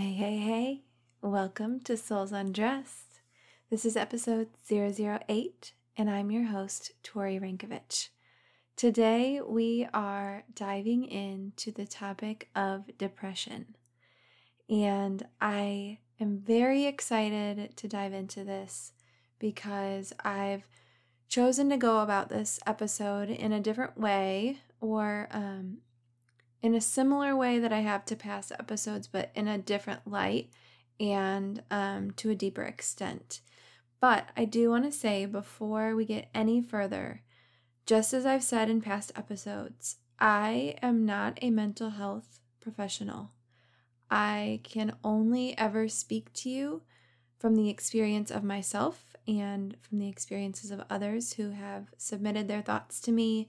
Hey, hey, hey. Welcome to Souls Undressed. This is episode 008, and I'm your host, Tori Rankovich. Today, we are diving into the topic of depression. And I am very excited to dive into this because I've chosen to go about this episode in a different way or um, in a similar way that I have to past episodes, but in a different light and um, to a deeper extent. But I do want to say before we get any further, just as I've said in past episodes, I am not a mental health professional. I can only ever speak to you from the experience of myself and from the experiences of others who have submitted their thoughts to me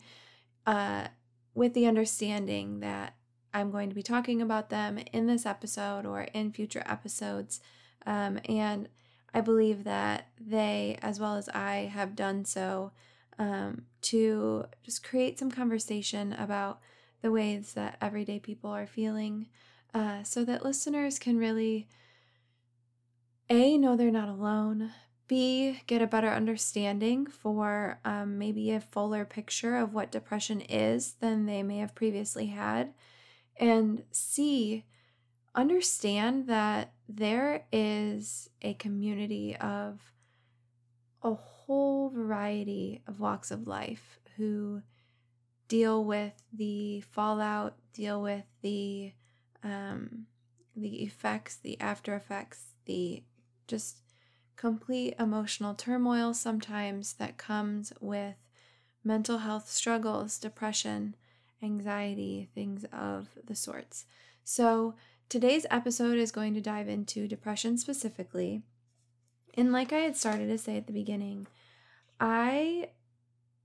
uh, with the understanding that I'm going to be talking about them in this episode or in future episodes. Um, and I believe that they, as well as I, have done so um, to just create some conversation about the ways that everyday people are feeling uh, so that listeners can really A, know they're not alone, B, get a better understanding for um, maybe a fuller picture of what depression is than they may have previously had. And C, understand that there is a community of a whole variety of walks of life who deal with the fallout, deal with the um, the effects, the after effects, the just complete emotional turmoil sometimes that comes with mental health struggles, depression, anxiety, things of the sorts. So, today's episode is going to dive into depression specifically. And, like I had started to say at the beginning, I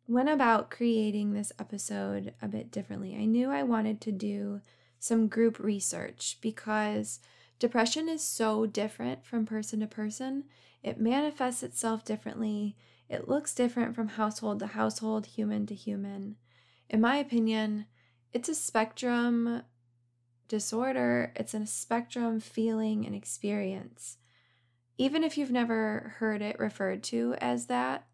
went about creating this episode a bit differently. I knew I wanted to do some group research because depression is so different from person to person it manifests itself differently. It looks different from household to household, human to human. In my opinion, it's a spectrum disorder, it's a spectrum feeling and experience. Even if you've never heard it referred to as that,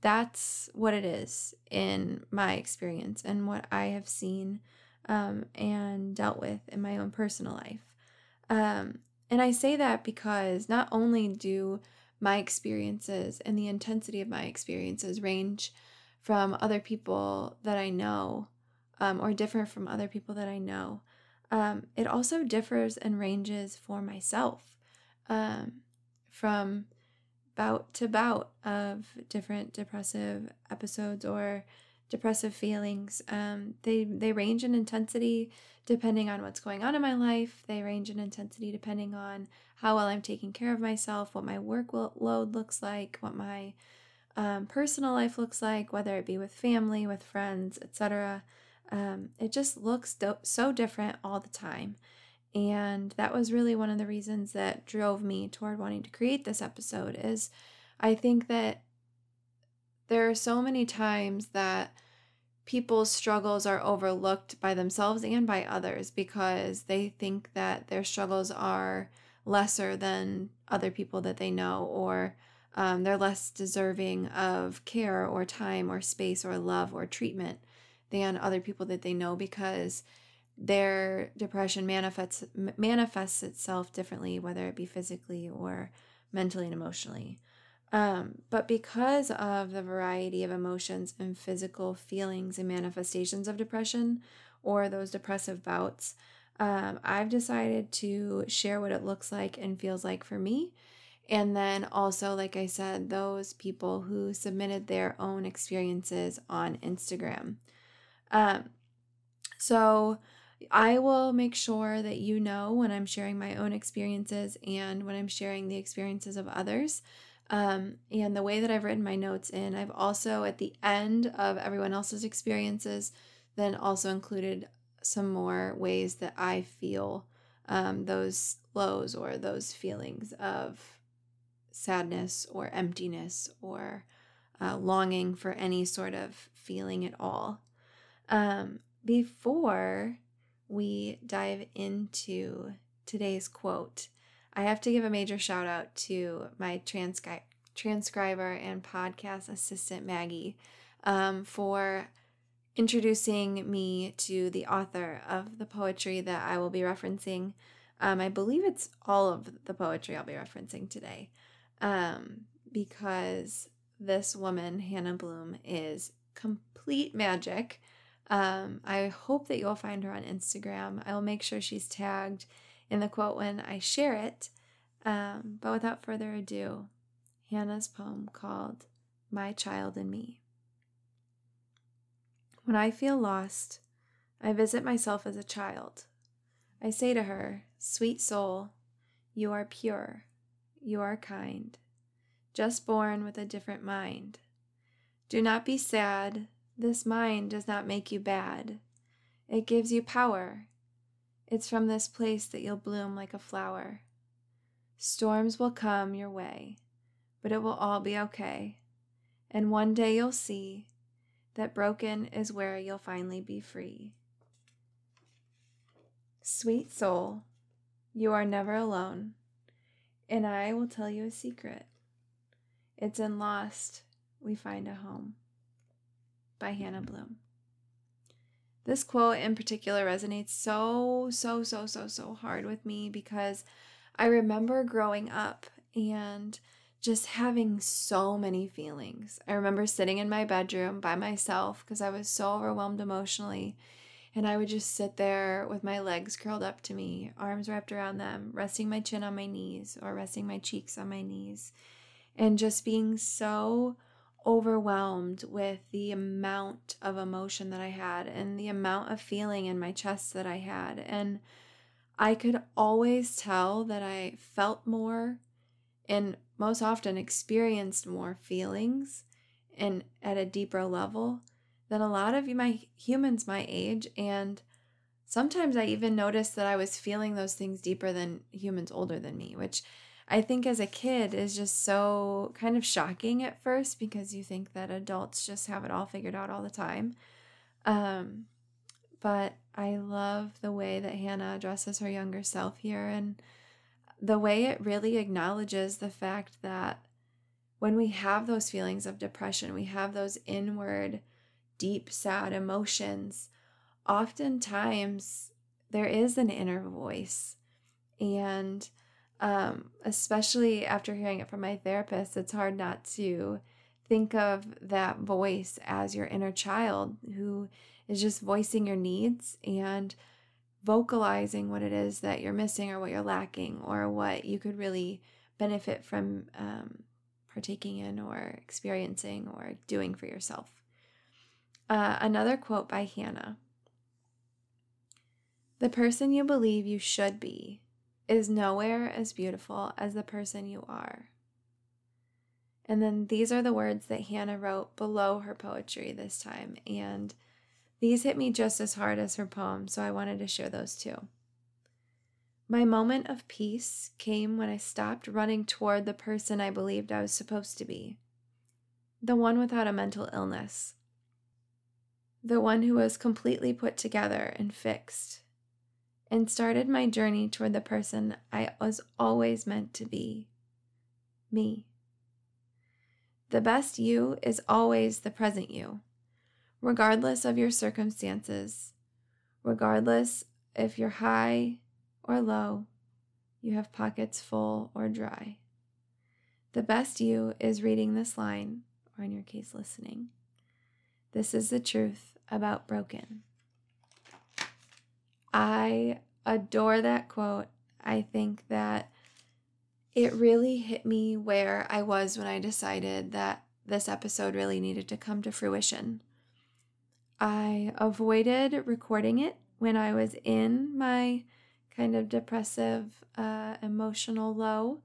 that's what it is in my experience and what I have seen um, and dealt with in my own personal life. Um, and I say that because not only do my experiences and the intensity of my experiences range from other people that I know um, or differ from other people that I know. Um, it also differs and ranges for myself um, from bout to bout of different depressive episodes or depressive feelings. Um, they they range in intensity depending on what's going on in my life. They range in intensity depending on how well I'm taking care of myself, what my workload looks like, what my um, personal life looks like, whether it be with family, with friends, etc. Um, it just looks do- so different all the time. And that was really one of the reasons that drove me toward wanting to create this episode is I think that there are so many times that people's struggles are overlooked by themselves and by others because they think that their struggles are lesser than other people that they know or um, they're less deserving of care or time or space or love or treatment than other people that they know because their depression manifests manifests itself differently whether it be physically or mentally and emotionally um, but because of the variety of emotions and physical feelings and manifestations of depression or those depressive bouts, um, I've decided to share what it looks like and feels like for me. And then also, like I said, those people who submitted their own experiences on Instagram. Um, so I will make sure that you know when I'm sharing my own experiences and when I'm sharing the experiences of others. Um, and the way that I've written my notes in, I've also at the end of everyone else's experiences, then also included some more ways that I feel um, those lows or those feelings of sadness or emptiness or uh, longing for any sort of feeling at all. Um, before we dive into today's quote, I have to give a major shout out to my transcri- transcriber and podcast assistant, Maggie, um, for introducing me to the author of the poetry that I will be referencing. Um, I believe it's all of the poetry I'll be referencing today um, because this woman, Hannah Blum, is complete magic. Um, I hope that you'll find her on Instagram. I will make sure she's tagged in the quote when I share it. Um, but without further ado, Hannah's poem called My Child and Me. When I feel lost, I visit myself as a child. I say to her, Sweet soul, you are pure, you are kind, just born with a different mind. Do not be sad, this mind does not make you bad. It gives you power. It's from this place that you'll bloom like a flower. Storms will come your way, but it will all be okay. And one day you'll see that broken is where you'll finally be free. Sweet soul, you are never alone, and I will tell you a secret. It's in Lost we find a home by Hannah Blum. This quote in particular resonates so, so, so, so, so hard with me because I remember growing up and just having so many feelings. I remember sitting in my bedroom by myself because I was so overwhelmed emotionally. And I would just sit there with my legs curled up to me, arms wrapped around them, resting my chin on my knees or resting my cheeks on my knees, and just being so overwhelmed with the amount of emotion that I had and the amount of feeling in my chest that I had. And I could always tell that I felt more and most often experienced more feelings and at a deeper level than a lot of my humans my age and sometimes I even noticed that I was feeling those things deeper than humans older than me, which I think as a kid is just so kind of shocking at first because you think that adults just have it all figured out all the time. Um, but I love the way that Hannah addresses her younger self here and the way it really acknowledges the fact that when we have those feelings of depression, we have those inward, deep, sad emotions, oftentimes there is an inner voice. And um, especially after hearing it from my therapist, it's hard not to think of that voice as your inner child who is just voicing your needs and vocalizing what it is that you're missing or what you're lacking or what you could really benefit from um, partaking in or experiencing or doing for yourself. Uh, another quote by Hannah The person you believe you should be is nowhere as beautiful as the person you are. And then these are the words that Hannah wrote below her poetry this time. And these hit me just as hard as her poem, so I wanted to share those too. My moment of peace came when I stopped running toward the person I believed I was supposed to be the one without a mental illness, the one who was completely put together and fixed and started my journey toward the person I was always meant to be me. The best you is always the present you, regardless of your circumstances, regardless if you're high or low, you have pockets full or dry. The best you is reading this line, or in your case, listening. This is the truth about broken. I adore that quote. I think that it really hit me where I was when I decided that this episode really needed to come to fruition. I avoided recording it when I was in my kind of depressive, uh, emotional low.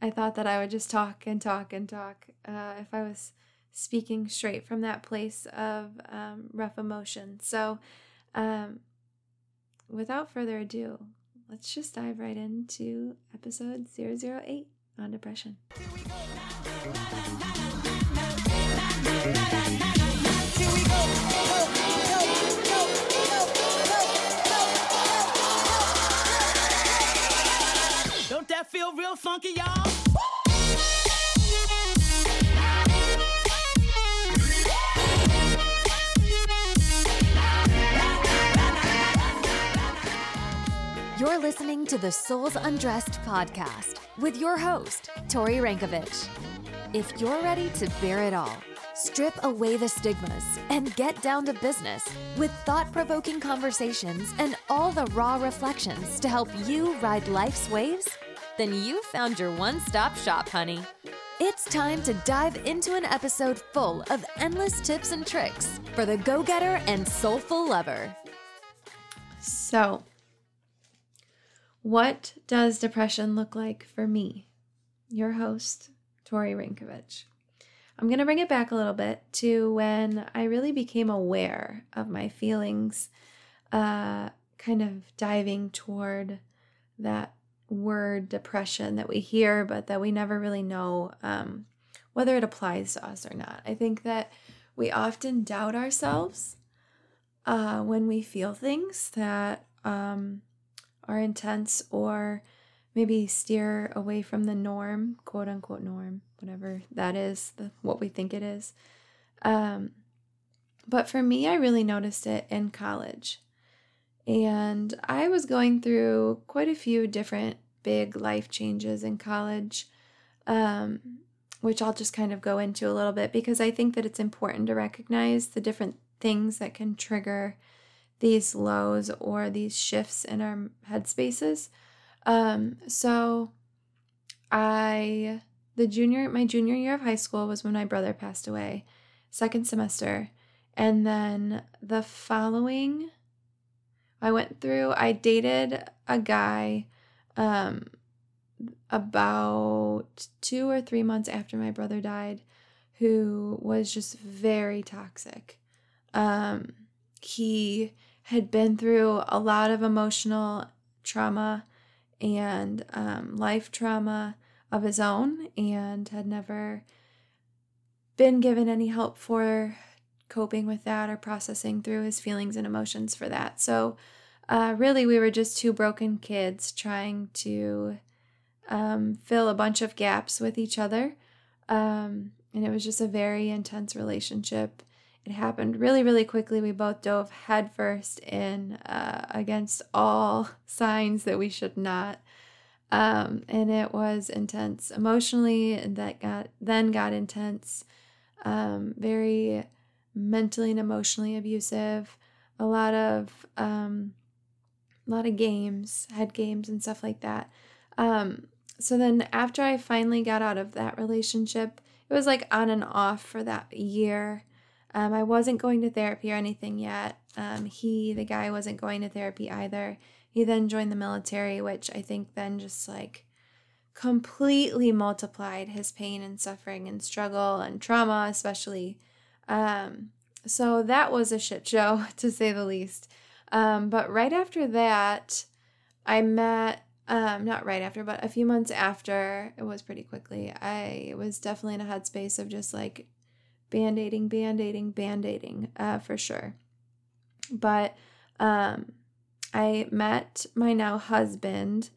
I thought that I would just talk and talk and talk uh, if I was speaking straight from that place of um, rough emotion. So, um, without further ado, let's just dive right into episode 008 on depression. Don't that feel real funky, y'all? You're listening to the Souls Undressed podcast with your host, Tori Rankovich. If you're ready to bear it all, strip away the stigmas, and get down to business with thought provoking conversations and all the raw reflections to help you ride life's waves, then you found your one stop shop, honey. It's time to dive into an episode full of endless tips and tricks for the go getter and soulful lover. So, what does depression look like for me? Your host, Tori Rankovich. I'm going to bring it back a little bit to when I really became aware of my feelings, uh, kind of diving toward that word depression that we hear, but that we never really know um, whether it applies to us or not. I think that we often doubt ourselves uh, when we feel things that um, are intense or maybe steer away from the norm, quote unquote norm, whatever that is, the, what we think it is. Um, but for me, I really noticed it in college. And I was going through quite a few different big life changes in college, um, which I'll just kind of go into a little bit because I think that it's important to recognize the different things that can trigger these lows or these shifts in our headspaces. Um, so I the junior my junior year of high school was when my brother passed away, second semester. And then the following I went through I dated a guy um about 2 or 3 months after my brother died who was just very toxic. Um he had been through a lot of emotional trauma and um, life trauma of his own and had never been given any help for coping with that or processing through his feelings and emotions for that. So, uh, really, we were just two broken kids trying to um, fill a bunch of gaps with each other. Um, and it was just a very intense relationship. It happened really, really quickly. We both dove headfirst in uh, against all signs that we should not. Um, and it was intense emotionally, and that got then got intense, um, very mentally and emotionally abusive. A lot of um, a lot of games, head games, and stuff like that. Um, so then, after I finally got out of that relationship, it was like on and off for that year. Um, I wasn't going to therapy or anything yet. Um, he, the guy, wasn't going to therapy either. He then joined the military, which I think then just like completely multiplied his pain and suffering and struggle and trauma, especially. Um, so that was a shit show, to say the least. Um, but right after that, I met, um, not right after, but a few months after, it was pretty quickly. I was definitely in a headspace of just like band aiding, band aiding, band aiding uh, for sure. But um, I met my now husband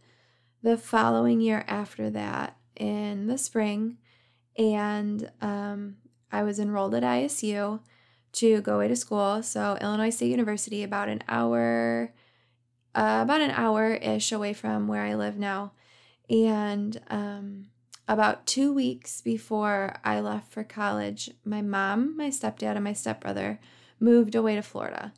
the following year after that in the spring, and um, I was enrolled at ISU to go away to school. So, Illinois State University, about an hour, uh, about an hour ish away from where I live now. And um, about two weeks before I left for college, my mom, my stepdad, and my stepbrother moved away to Florida.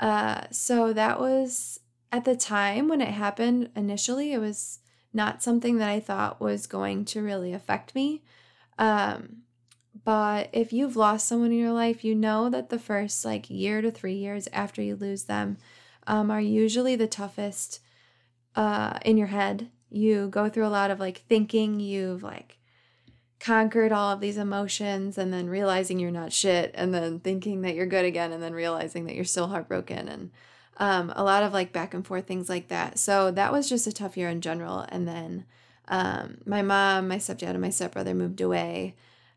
Uh, so that was at the time when it happened initially, it was not something that I thought was going to really affect me. Um, but if you've lost someone in your life, you know that the first like year to three years after you lose them um, are usually the toughest uh, in your head you go through a lot of like thinking you've like conquered all of these emotions and then realizing you're not shit and then thinking that you're good again and then realizing that you're still heartbroken and um, a lot of like back and forth things like that. So that was just a tough year in general. And then um, my mom, my stepdad, and my stepbrother moved away,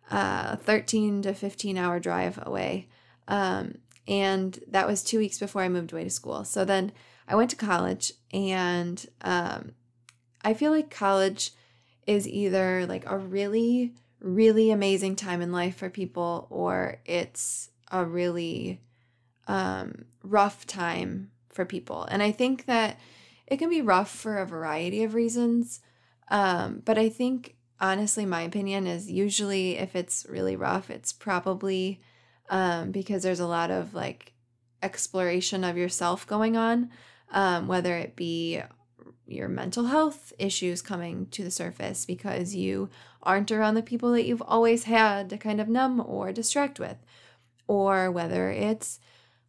uh, 13 to 15 hour drive away. Um, and that was two weeks before I moved away to school. So then I went to college and um, I feel like college is either like a really, really amazing time in life for people or it's a really um, rough time for people. And I think that it can be rough for a variety of reasons. Um, but I think, honestly, my opinion is usually if it's really rough, it's probably um, because there's a lot of like exploration of yourself going on, um, whether it be your mental health issues coming to the surface because you aren't around the people that you've always had to kind of numb or distract with, or whether it's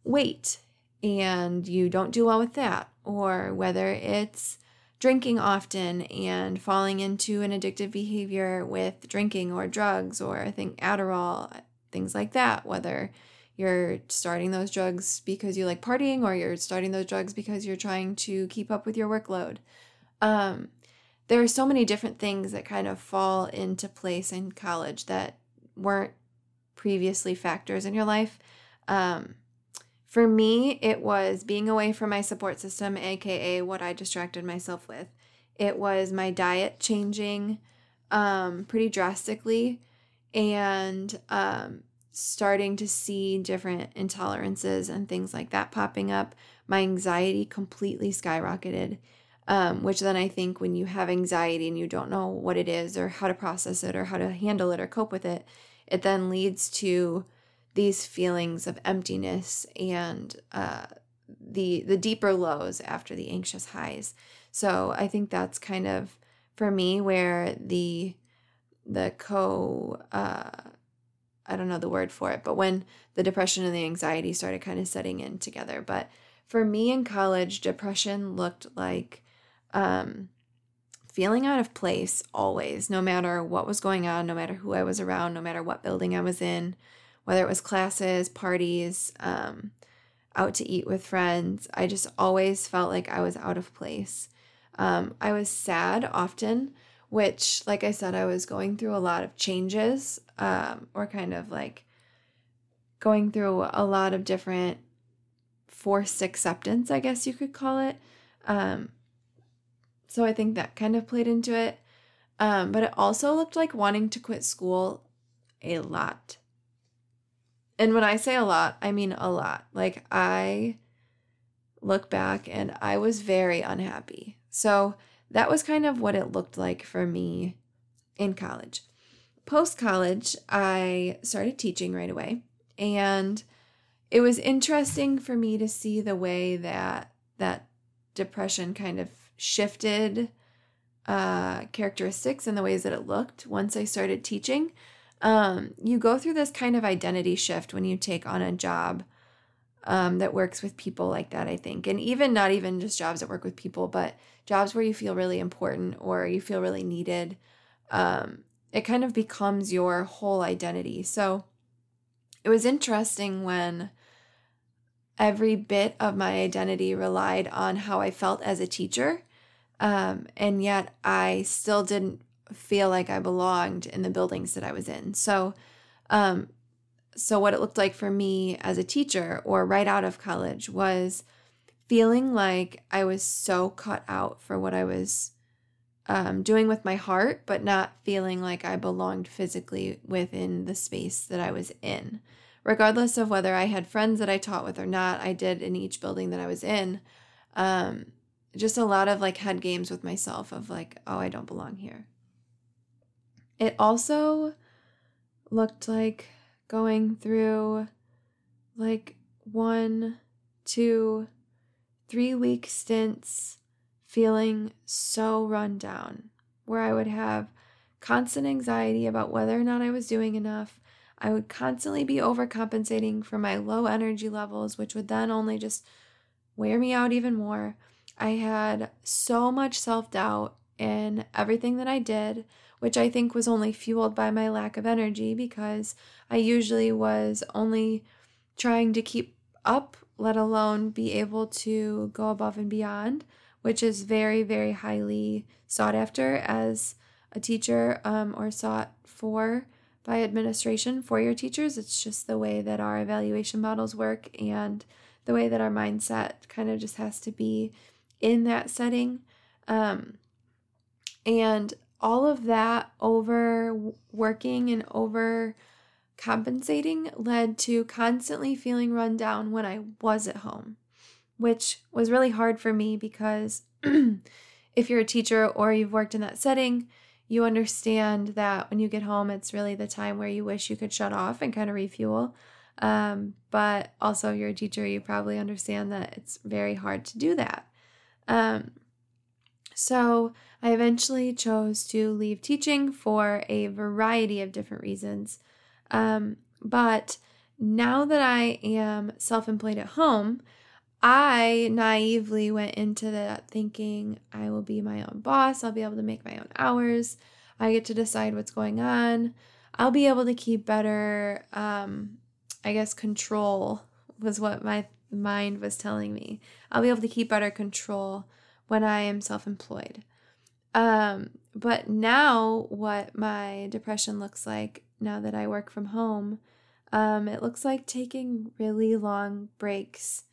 weight and you don't do well with that, or whether it's drinking often and falling into an addictive behavior with drinking or drugs or I think Adderall, things like that, whether you're starting those drugs because you like partying or you're starting those drugs because you're trying to keep up with your workload. Um, there are so many different things that kind of fall into place in college that weren't previously factors in your life. Um, for me, it was being away from my support system, aka what I distracted myself with. It was my diet changing um, pretty drastically and um, starting to see different intolerances and things like that popping up. My anxiety completely skyrocketed, um, which then I think when you have anxiety and you don't know what it is or how to process it or how to handle it or cope with it, it then leads to these feelings of emptiness and uh, the the deeper lows after the anxious highs. So I think that's kind of for me where the the co uh, I don't know the word for it, but when the depression and the anxiety started kind of setting in together. But for me in college, depression looked like um, feeling out of place always, no matter what was going on, no matter who I was around, no matter what building I was in whether it was classes, parties, um, out to eat with friends. I just always felt like I was out of place. Um, I was sad often, which, like I said, I was going through a lot of changes um, or kind of like going through a lot of different forced acceptance, I guess you could call it. Um, so I think that kind of played into it. Um, but it also looked like wanting to quit school a lot. And when I say a lot, I mean a lot. Like I look back and I was very unhappy. So that was kind of what it looked like for me in college. Post college, I started teaching right away. And it was interesting for me to see the way that that depression kind of shifted uh, characteristics and the ways that it looked once I started teaching um, you go through this kind of identity shift when you take on a job um, that works with people like that, I think. And even not even just jobs that work with people, but jobs where you feel really important or you feel really needed. Um, it kind of becomes your whole identity. So it was interesting when every bit of my identity relied on how I felt as a teacher. Um, and yet I still didn't feel like I belonged in the buildings that I was in. So, um, so what it looked like for me as a teacher or right out of college was feeling like I was so cut out for what I was um, doing with my heart, but not feeling like I belonged physically within the space that I was in. Regardless of whether I had friends that I taught with or not, I did in each building that I was in. Um, just a lot of like head games with myself of like, oh, I don't belong here. It also looked like going through like one, two, three week stints feeling so run down, where I would have constant anxiety about whether or not I was doing enough. I would constantly be overcompensating for my low energy levels, which would then only just wear me out even more. I had so much self doubt in everything that I did which I think was only fueled by my lack of energy because I usually was only trying to keep up, let alone be able to go above and beyond, which is very, very highly sought after as a teacher um, or sought for by administration for your teachers. It's just the way that our evaluation models work and the way that our mindset kind of just has to be in that setting. Um, And all of that overworking and over compensating led to constantly feeling run down when I was at home, which was really hard for me because if you're a teacher or you've worked in that setting, you understand that when you get home, it's really the time where you wish you could shut off and kind of refuel. Um, but also, you're a teacher, you probably understand that it's very hard to do that. Um, so, I eventually chose to leave teaching for a variety of different reasons. Um, but now that I am self employed at home, I naively went into that thinking I will be my own boss. I'll be able to make my own hours. I get to decide what's going on. I'll be able to keep better, um, I guess, control was what my mind was telling me. I'll be able to keep better control when I am self employed. Um, but now, what my depression looks like now that I work from home, um, it looks like taking really long breaks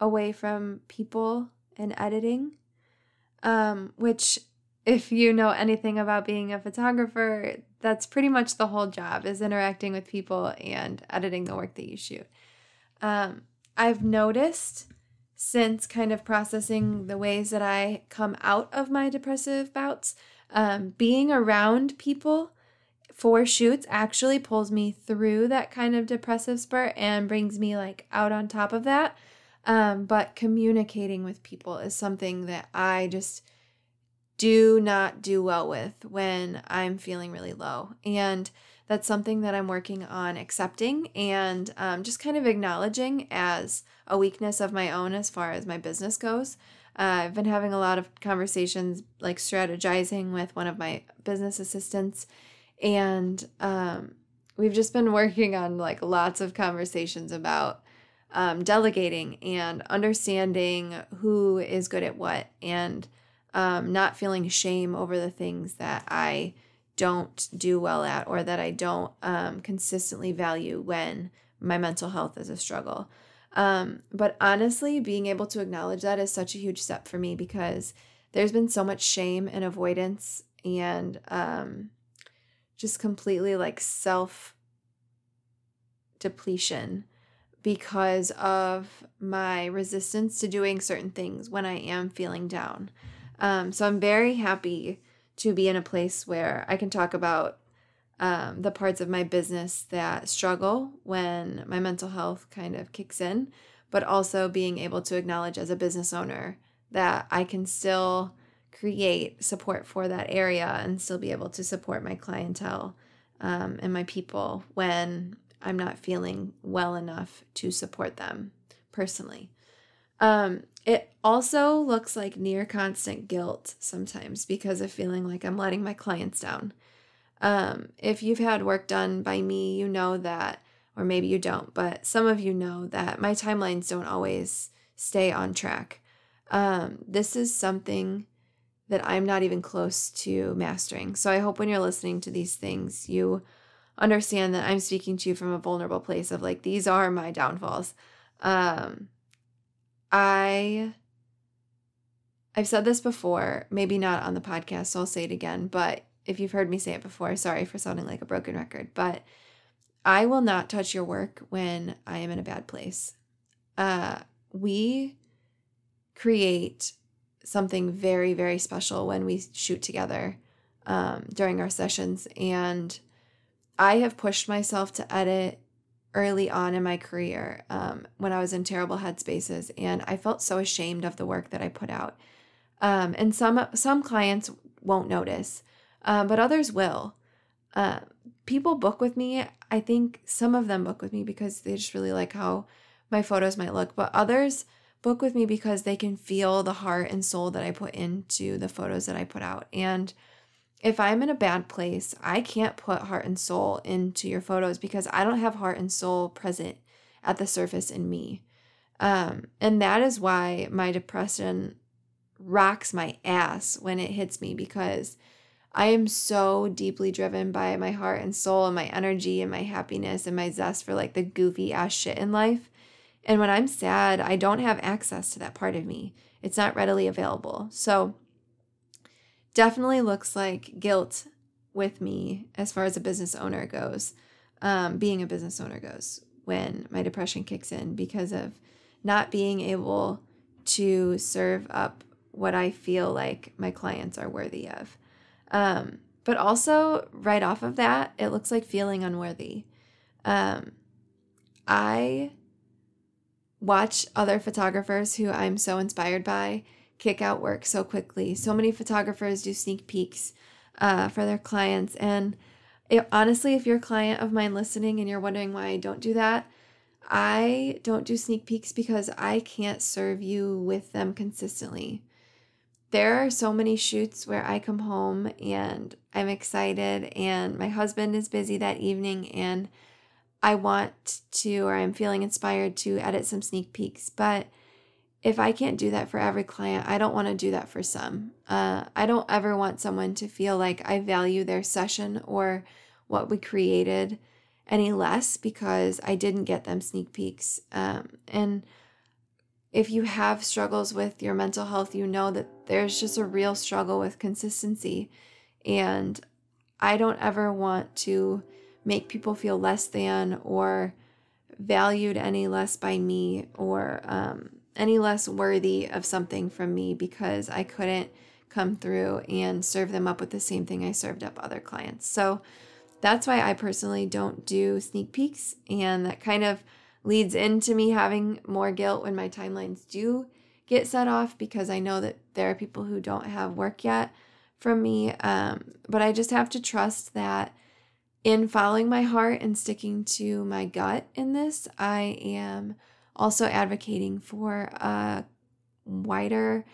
away from people and editing, um, which, if you know anything about being a photographer, that's pretty much the whole job is interacting with people and editing the work that you shoot. Um, I've noticed since kind of processing the ways that I come out of my depressive bouts, um, being around people for shoots actually pulls me through that kind of depressive spurt and brings me like out on top of that. Um, but communicating with people is something that I just do not do well with when I'm feeling really low. And that's something that I'm working on accepting and um, just kind of acknowledging as a weakness of my own as far as my business goes. Uh, I've been having a lot of conversations, like strategizing with one of my business assistants, and um, we've just been working on like lots of conversations about um, delegating and understanding who is good at what and um, not feeling shame over the things that I don't do well at or that I don't um, consistently value when my mental health is a struggle. Um, but honestly, being able to acknowledge that is such a huge step for me because there's been so much shame and avoidance and um, just completely like self depletion because of my resistance to doing certain things when I am feeling down. Um, so I'm very happy to be in a place where I can talk about um, the parts of my business that struggle when my mental health kind of kicks in, but also being able to acknowledge as a business owner that I can still create support for that area and still be able to support my clientele um, and my people when I'm not feeling well enough to support them personally. Um, it also looks like near constant guilt sometimes because of feeling like I'm letting my clients down. Um, if you've had work done by me, you know that, or maybe you don't, but some of you know that my timelines don't always stay on track. Um, this is something that I'm not even close to mastering. So I hope when you're listening to these things, you understand that I'm speaking to you from a vulnerable place of like, these are my downfalls. Um, I I've said this before, maybe not on the podcast, so I'll say it again, but if you've heard me say it before, sorry for sounding like a broken record, but I will not touch your work when I am in a bad place. Uh, we create something very, very special when we shoot together um, during our sessions. And I have pushed myself to edit early on in my career um, when I was in terrible headspaces, and I felt so ashamed of the work that I put out. Um, and some some clients won't notice, um, but others will. Uh, people book with me. I think some of them book with me because they just really like how my photos might look, but others book with me because they can feel the heart and soul that I put into the photos that I put out. And if I'm in a bad place, I can't put heart and soul into your photos because I don't have heart and soul present at the surface in me. Um, and that is why my depression rocks my ass when it hits me because I am so deeply driven by my heart and soul and my energy and my happiness and my zest for like the goofy ass shit in life. And when I'm sad, I don't have access to that part of me. It's not readily available. So definitely looks like guilt with me as far as a business owner goes, um, being a business owner goes, when my depression kicks in because of not being able to serve up what I feel like my clients are worthy of. Um, but also, right off of that, it looks like feeling unworthy. Um, I watch other photographers who I'm so inspired by kick out work so quickly. So many photographers do sneak peeks uh, for their clients. And it, honestly, if you're a client of mine listening and you're wondering why I don't do that, I don't do sneak peeks because I can't serve you with them consistently. There are so many shoots where I come home and I'm excited, and my husband is busy that evening, and I want to, or I'm feeling inspired to edit some sneak peeks. But if I can't do that for every client, I don't want to do that for some. Uh, I don't ever want someone to feel like I value their session or what we created any less because I didn't get them sneak peeks. Um, and if you have struggles with your mental health, you know that there's just a real struggle with consistency. And I don't ever want to make people feel less than or valued any less by me or um, any less worthy of something from me because I couldn't come through and serve them up with the same thing I served up other clients. So that's why I personally don't do sneak peeks. And that kind of leads into me having more guilt when my timelines do get set off because I know that there are people who don't have work yet from me. Um, but I just have to trust that in following my heart and sticking to my gut in this, I am also advocating for a wider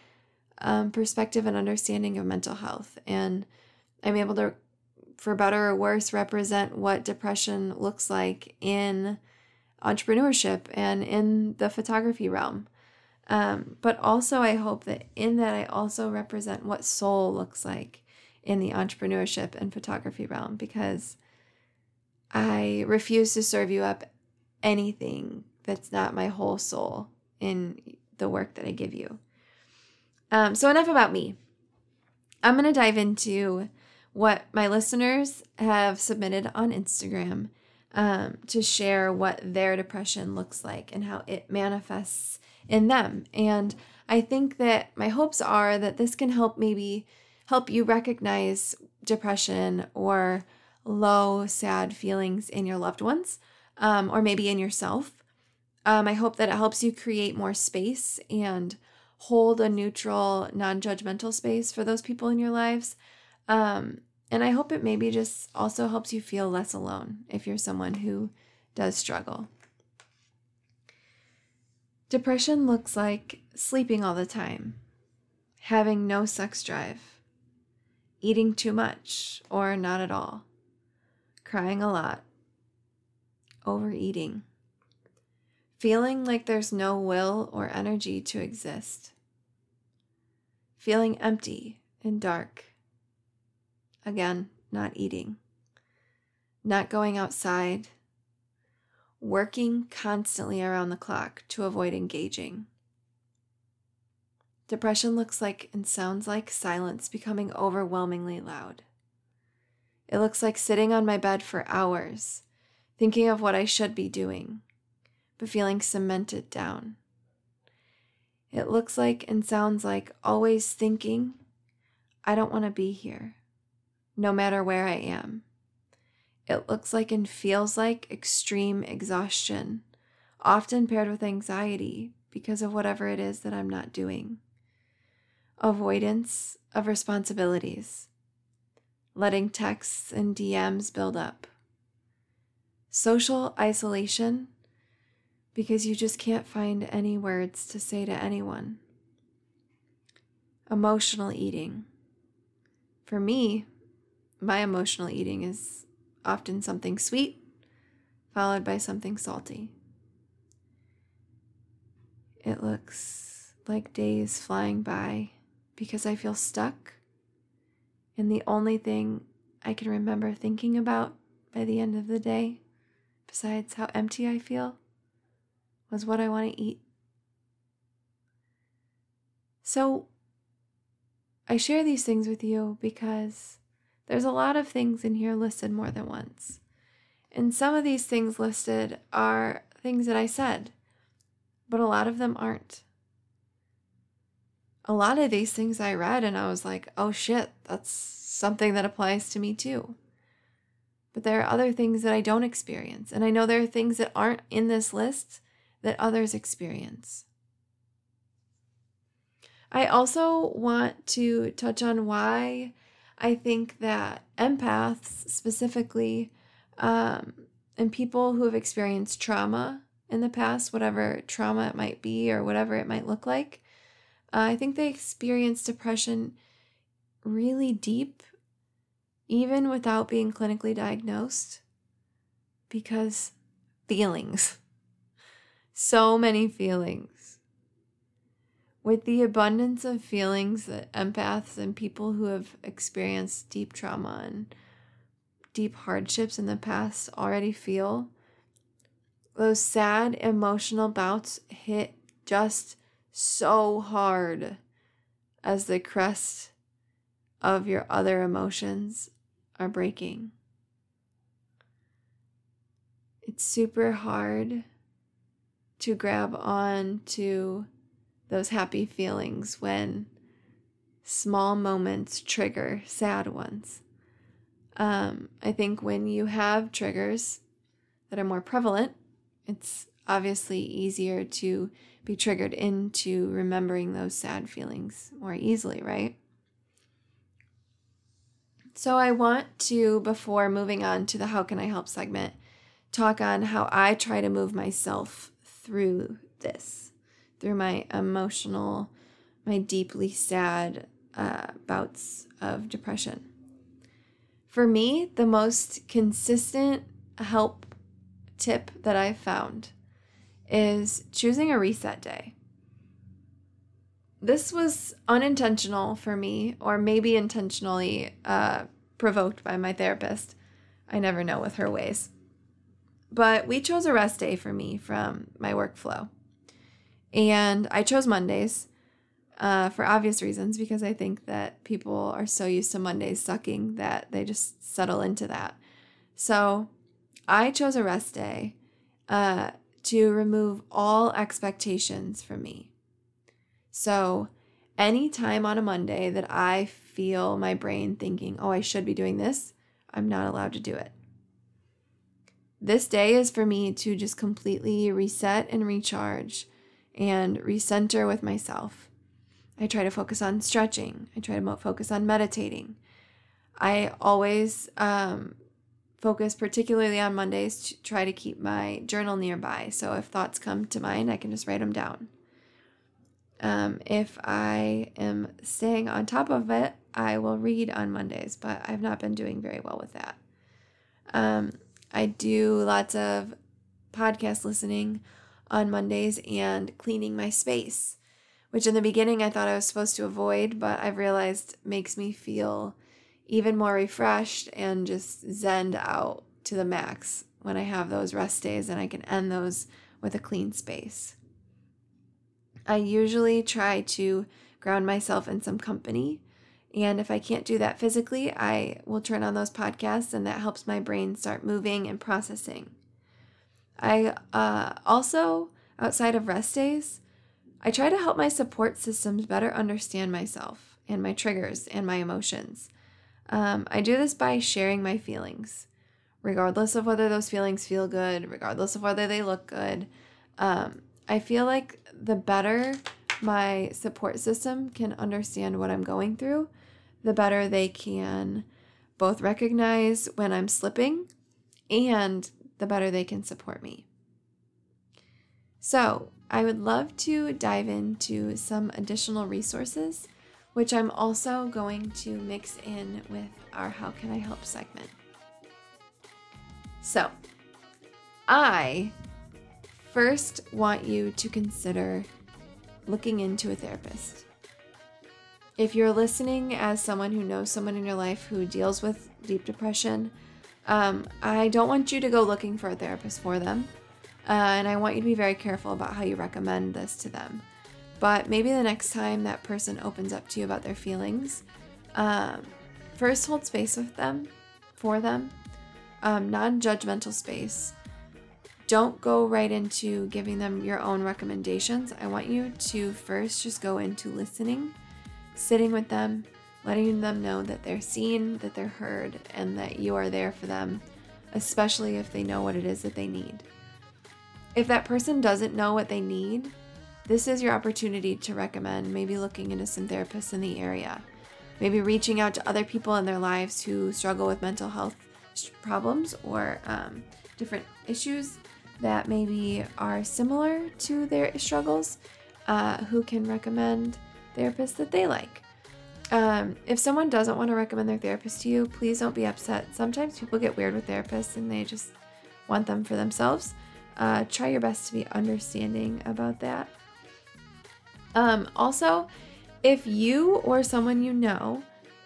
um, perspective and understanding of mental health. And I'm able to for better or worse, represent what depression looks like in entrepreneurship and in the photography realm. Um, but also, I hope that in that, I also represent what soul looks like in the entrepreneurship and photography realm because I refuse to serve you up anything that's not my whole soul in the work that I give you. Um, so, enough about me. I'm going to dive into what my listeners have submitted on Instagram um, to share what their depression looks like and how it manifests in them. And I think that my hopes are that this can help maybe help you recognize depression or low, sad feelings in your loved ones um, or maybe in yourself. Um, I hope that it helps you create more space and hold a neutral, non judgmental space for those people in your lives. Um, and I hope it maybe just also helps you feel less alone if you're someone who does struggle. Depression looks like sleeping all the time, having no sex drive, eating too much or not at all, crying a lot, overeating, feeling like there's no will or energy to exist, feeling empty and dark. Again, not eating, not going outside, working constantly around the clock to avoid engaging. Depression looks like and sounds like silence becoming overwhelmingly loud. It looks like sitting on my bed for hours, thinking of what I should be doing, but feeling cemented down. It looks like and sounds like always thinking, I don't want to be here no matter where I am. It looks like and feels like extreme exhaustion, often paired with anxiety because of whatever it is that I'm not doing. Avoidance of responsibilities, letting texts and DMs build up. Social isolation because you just can't find any words to say to anyone. Emotional eating. For me, my emotional eating is often something sweet followed by something salty. It looks like days flying by because I feel stuck, and the only thing I can remember thinking about by the end of the day, besides how empty I feel, was what I want to eat. So, I share these things with you because there's a lot of things in here listed more than once. And some of these things listed are things that I said, but a lot of them aren't. A lot of these things I read and I was like, oh shit, that's something that applies to me too. But there are other things that I don't experience. And I know there are things that aren't in this list that others experience. I also want to touch on why I think that empaths specifically, um, and people who have experienced trauma in the past, whatever trauma it might be or whatever it might look like, uh, I think they experience depression really deep, even without being clinically diagnosed, because feelings, so many feelings with the abundance of feelings that empaths and people who have experienced deep trauma and deep hardships in the past already feel, those sad emotional bouts hit just so hard as the crest of your other emotions are breaking. It's super hard to grab on to those happy feelings when small moments trigger sad ones. Um, I think when you have triggers that are more prevalent, it's obviously easier to be triggered into remembering those sad feelings more easily, right? So, I want to, before moving on to the How Can I Help segment, talk on how I try to move myself through this through my emotional, my deeply sad uh, bouts of depression. For me, the most consistent help tip that I've found is choosing a reset day. This was unintentional for me, or maybe intentionally uh, provoked by my therapist. I never know with her ways. But we chose a rest day for me from my workflow. And I chose Mondays uh, for obvious reasons because I think that people are so used to Mondays sucking that they just settle into that. So I chose a rest day uh, to remove all expectations from me. So anytime on a Monday that I feel my brain thinking, oh, I should be doing this, I'm not allowed to do it. This day is for me to just completely reset and recharge and recenter with myself. I try to focus on stretching. I try to focus on meditating. I always um, focus particularly on Mondays to try to keep my journal nearby. So if thoughts come to mind, I can just write them down. Um, if I am staying on top of it, I will read on Mondays, but I've not been doing very well with that. Um, I do lots of podcast listening on Mondays and cleaning my space, which in the beginning I thought I was supposed to avoid, but I've realized makes me feel even more refreshed and just zened out to the max when I have those rest days and I can end those with a clean space. I usually try to ground myself in some company. And if I can't do that physically, I will turn on those podcasts, and that helps my brain start moving and processing. I uh, also, outside of rest days, I try to help my support systems better understand myself and my triggers and my emotions. Um, I do this by sharing my feelings, regardless of whether those feelings feel good, regardless of whether they look good. Um, I feel like the better my support system can understand what I'm going through, the better they can both recognize when I'm slipping and the better they can support me. So, I would love to dive into some additional resources, which I'm also going to mix in with our How Can I Help segment. So, I first want you to consider looking into a therapist. If you're listening as someone who knows someone in your life who deals with deep depression, um, I don't want you to go looking for a therapist for them. Uh, and I want you to be very careful about how you recommend this to them. but maybe the next time that person opens up to you about their feelings, um, first hold space with them, for them, um, non judgmental space. Don't go right into giving them your own recommendations. I want you to first just go into listening, sitting with them, letting them know that they're seen, that they're heard, and that you are there for them, especially if they know what it is that they need. If that person doesn't know what they need, this is your opportunity to recommend maybe looking into some therapists in the area, maybe reaching out to other people in their lives who struggle with mental health problems or um, different issues that maybe are similar to their struggles, uh, who can recommend therapists that they like. Um, if someone doesn't want to recommend their therapist to you, please don't be upset. Sometimes people get weird with therapists and they just want them for themselves. Uh, try your best to be understanding about that. Um, also, if you or someone you know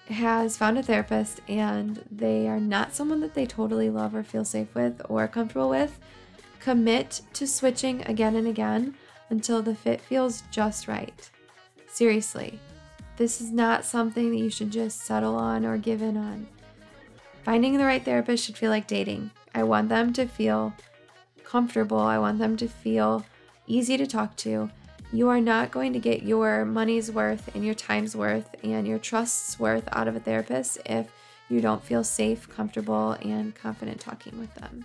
has found a therapist and they are not someone that they totally love or feel safe with or comfortable with, commit to switching again and again until the fit feels just right. Seriously, this is not something that you should just settle on or give in on. Finding the right therapist should feel like dating. I want them to feel comfortable, I want them to feel easy to talk to, you are not going to get your money's worth and your time's worth and your trust's worth out of a therapist if you don't feel safe, comfortable, and confident talking with them.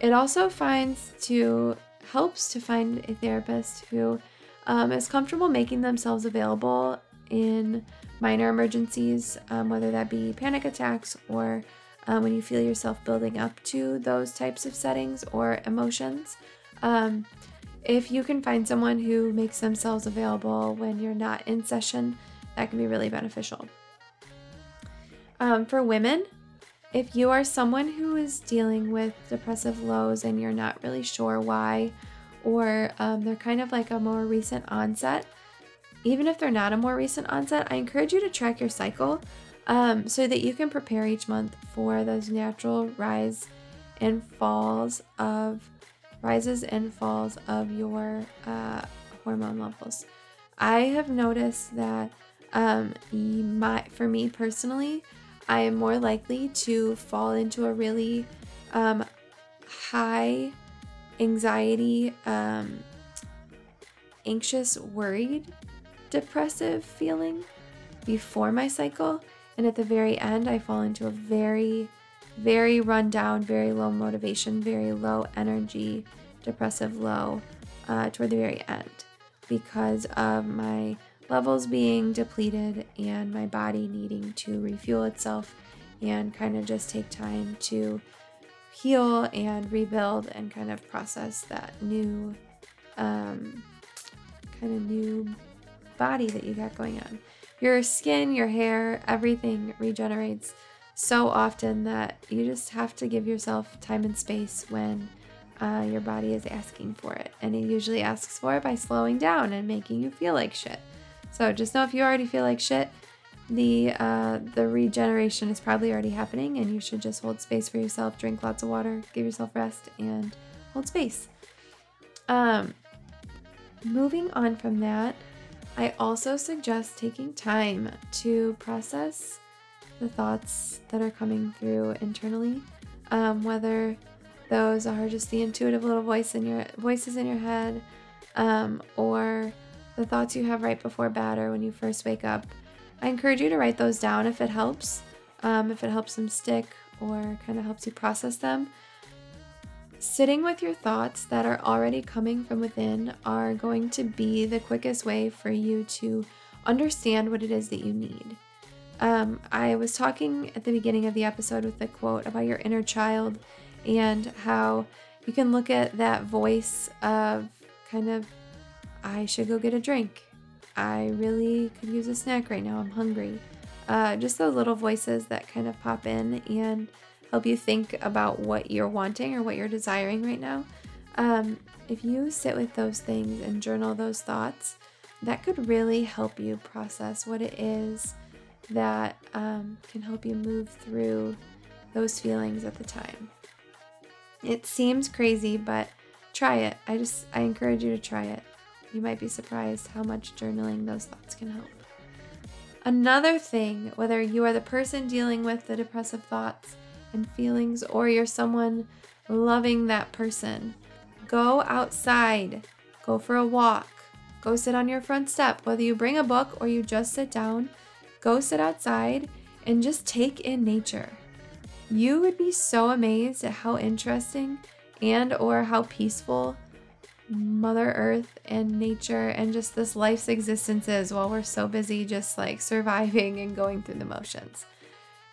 It also finds to helps to find a therapist who um, is comfortable making themselves available in minor emergencies, um, whether that be panic attacks or um, when you feel yourself building up to those types of settings or emotions. Um, if you can find someone who makes themselves available when you're not in session, that can be really beneficial. Um, for women, if you are someone who is dealing with depressive lows and you're not really sure why, or um, they're kind of like a more recent onset, even if they're not a more recent onset, I encourage you to track your cycle um, so that you can prepare each month for those natural rise and falls of rises and falls of your uh, hormone levels. I have noticed that um, my, for me personally, I am more likely to fall into a really um, high anxiety, um, anxious, worried, depressive feeling before my cycle. And at the very end, I fall into a very very run down, very low motivation, very low energy, depressive low uh, toward the very end because of my levels being depleted and my body needing to refuel itself and kind of just take time to heal and rebuild and kind of process that new um, kind of new body that you got going on. Your skin, your hair, everything regenerates so often that you just have to give yourself time and space when uh, your body is asking for it. And it usually asks for it by slowing down and making you feel like shit. So just know if you already feel like shit, the uh, the regeneration is probably already happening, and you should just hold space for yourself, drink lots of water, give yourself rest, and hold space. Um, moving on from that, I also suggest taking time to process the thoughts that are coming through internally, um, whether those are just the intuitive little voice in your voices in your head, um, or the thoughts you have right before bed or when you first wake up. I encourage you to write those down if it helps, um, if it helps them stick or kind of helps you process them. Sitting with your thoughts that are already coming from within are going to be the quickest way for you to understand what it is that you need. Um, I was talking at the beginning of the episode with the quote about your inner child and how you can look at that voice of kind of, I should go get a drink. I really could use a snack right now. I'm hungry. Uh, just those little voices that kind of pop in and help you think about what you're wanting or what you're desiring right now. Um, if you sit with those things and journal those thoughts, that could really help you process what it is that um, can help you move through those feelings at the time. It seems crazy, but try it. I just I encourage you to try it. You might be surprised how much journaling those thoughts can help. Another thing, whether you are the person dealing with the depressive thoughts and feelings or you're someone loving that person, go outside, go for a walk, go sit on your front step. Whether you bring a book or you just sit down, go sit outside and just take in nature. You would be so amazed at how interesting and or how peaceful Mother Earth and nature and just this life's existence is while we're so busy just like surviving and going through the motions.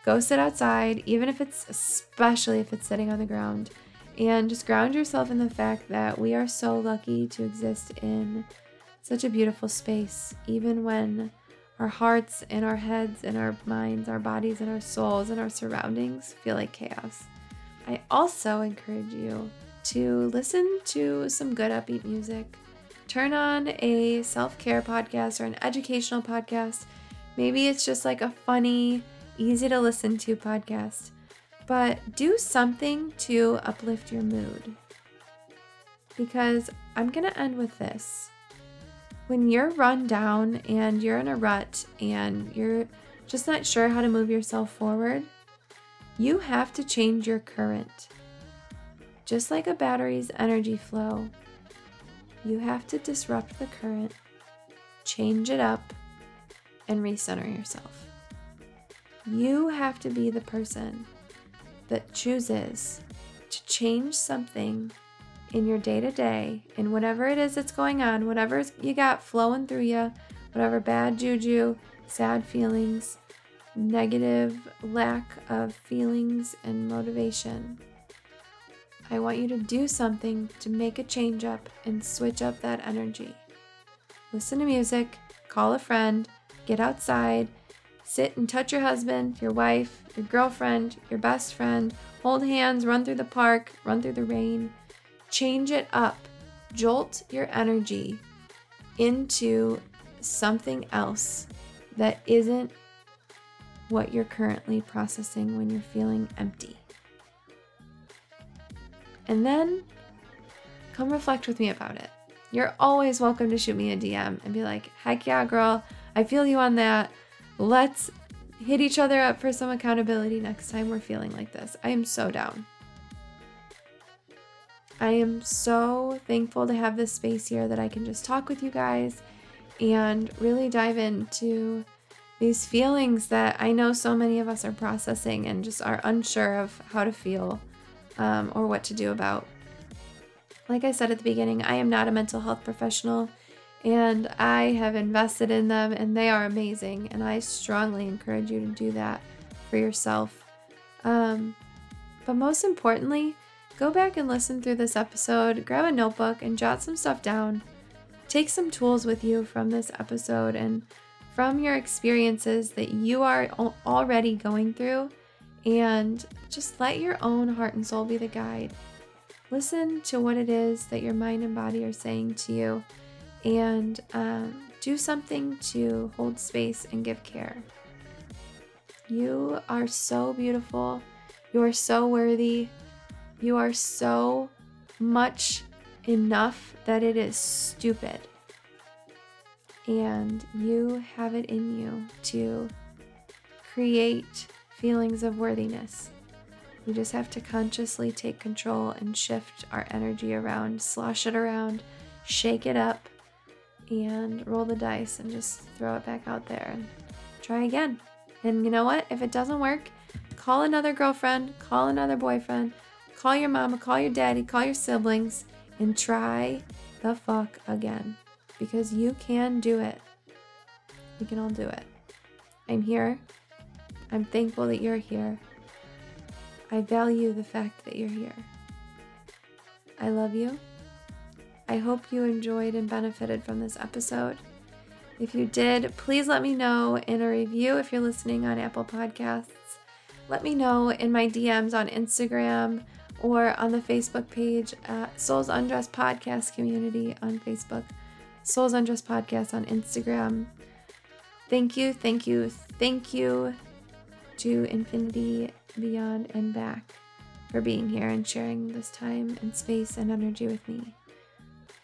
Go sit outside, even if it's, especially if it's sitting on the ground, and just ground yourself in the fact that we are so lucky to exist in such a beautiful space, even when our hearts and our heads and our minds, our bodies and our souls and our surroundings feel like chaos. I also encourage you to listen to some good upbeat music. Turn on a self care podcast or an educational podcast. Maybe it's just like a funny, easy to listen to podcast, but do something to uplift your mood. Because I'm going to end with this. When you're run down and you're in a rut and you're just not sure how to move yourself forward, you have to change your current. Just like a battery's energy flow, you have to disrupt the current, change it up, and recenter yourself. You have to be the person that chooses to change something in your day to day, in whatever it is that's going on, whatever you got flowing through you, whatever bad juju, sad feelings, negative lack of feelings and motivation I want you to do something to make a change up and switch up that energy. Listen to music, call a friend, get outside, sit and touch your husband, your wife, your girlfriend, your best friend, hold hands, run through the park, run through the rain. Change it up. Jolt your energy into something else that isn't what you're currently processing when you're feeling empty. And then come reflect with me about it. You're always welcome to shoot me a DM and be like, heck yeah, girl, I feel you on that. Let's hit each other up for some accountability next time we're feeling like this. I am so down. I am so thankful to have this space here that I can just talk with you guys and really dive into these feelings that I know so many of us are processing and just are unsure of how to feel um, or what to do about. Like I said at the beginning, I am not a mental health professional and I have invested in them and they are amazing. And I strongly encourage you to do that for yourself. Um, but most importantly, go back and listen through this episode, grab a notebook and jot some stuff down. Take some tools with you from this episode and from your experiences that you are already going through and just let your own heart and soul be the guide. Listen to what it is that your mind and body are saying to you and um, do something to hold space and give care. You are so beautiful. You are so worthy. You are so much enough that it is stupid. And you have it in you to create feelings of worthiness. We just have to consciously take control and shift our energy around, slosh it around, shake it up, and roll the dice and just throw it back out there and try again. And you know what? If it doesn't work, call another girlfriend, call another boyfriend, call your mama, call your daddy, call your siblings, and try the fuck again. Because you can do it. We can all do it. I'm here I'm thankful that you're here. I value the fact that you're here. I love you. I hope you enjoyed and benefited from this episode. If you did, please let me know in a review if you're listening on Apple Podcasts. Let me know in my DMs on Instagram or on the Facebook page at Souls Undressed Podcast Community on Facebook, Souls Undressed Podcast on Instagram. Thank you, thank you, thank you to infinity, beyond, and back for being here and sharing this time and space and energy with me.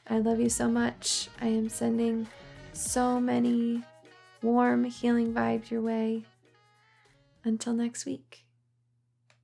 I love you so much. I am sending so many warm, healing vibes your way. Until next week.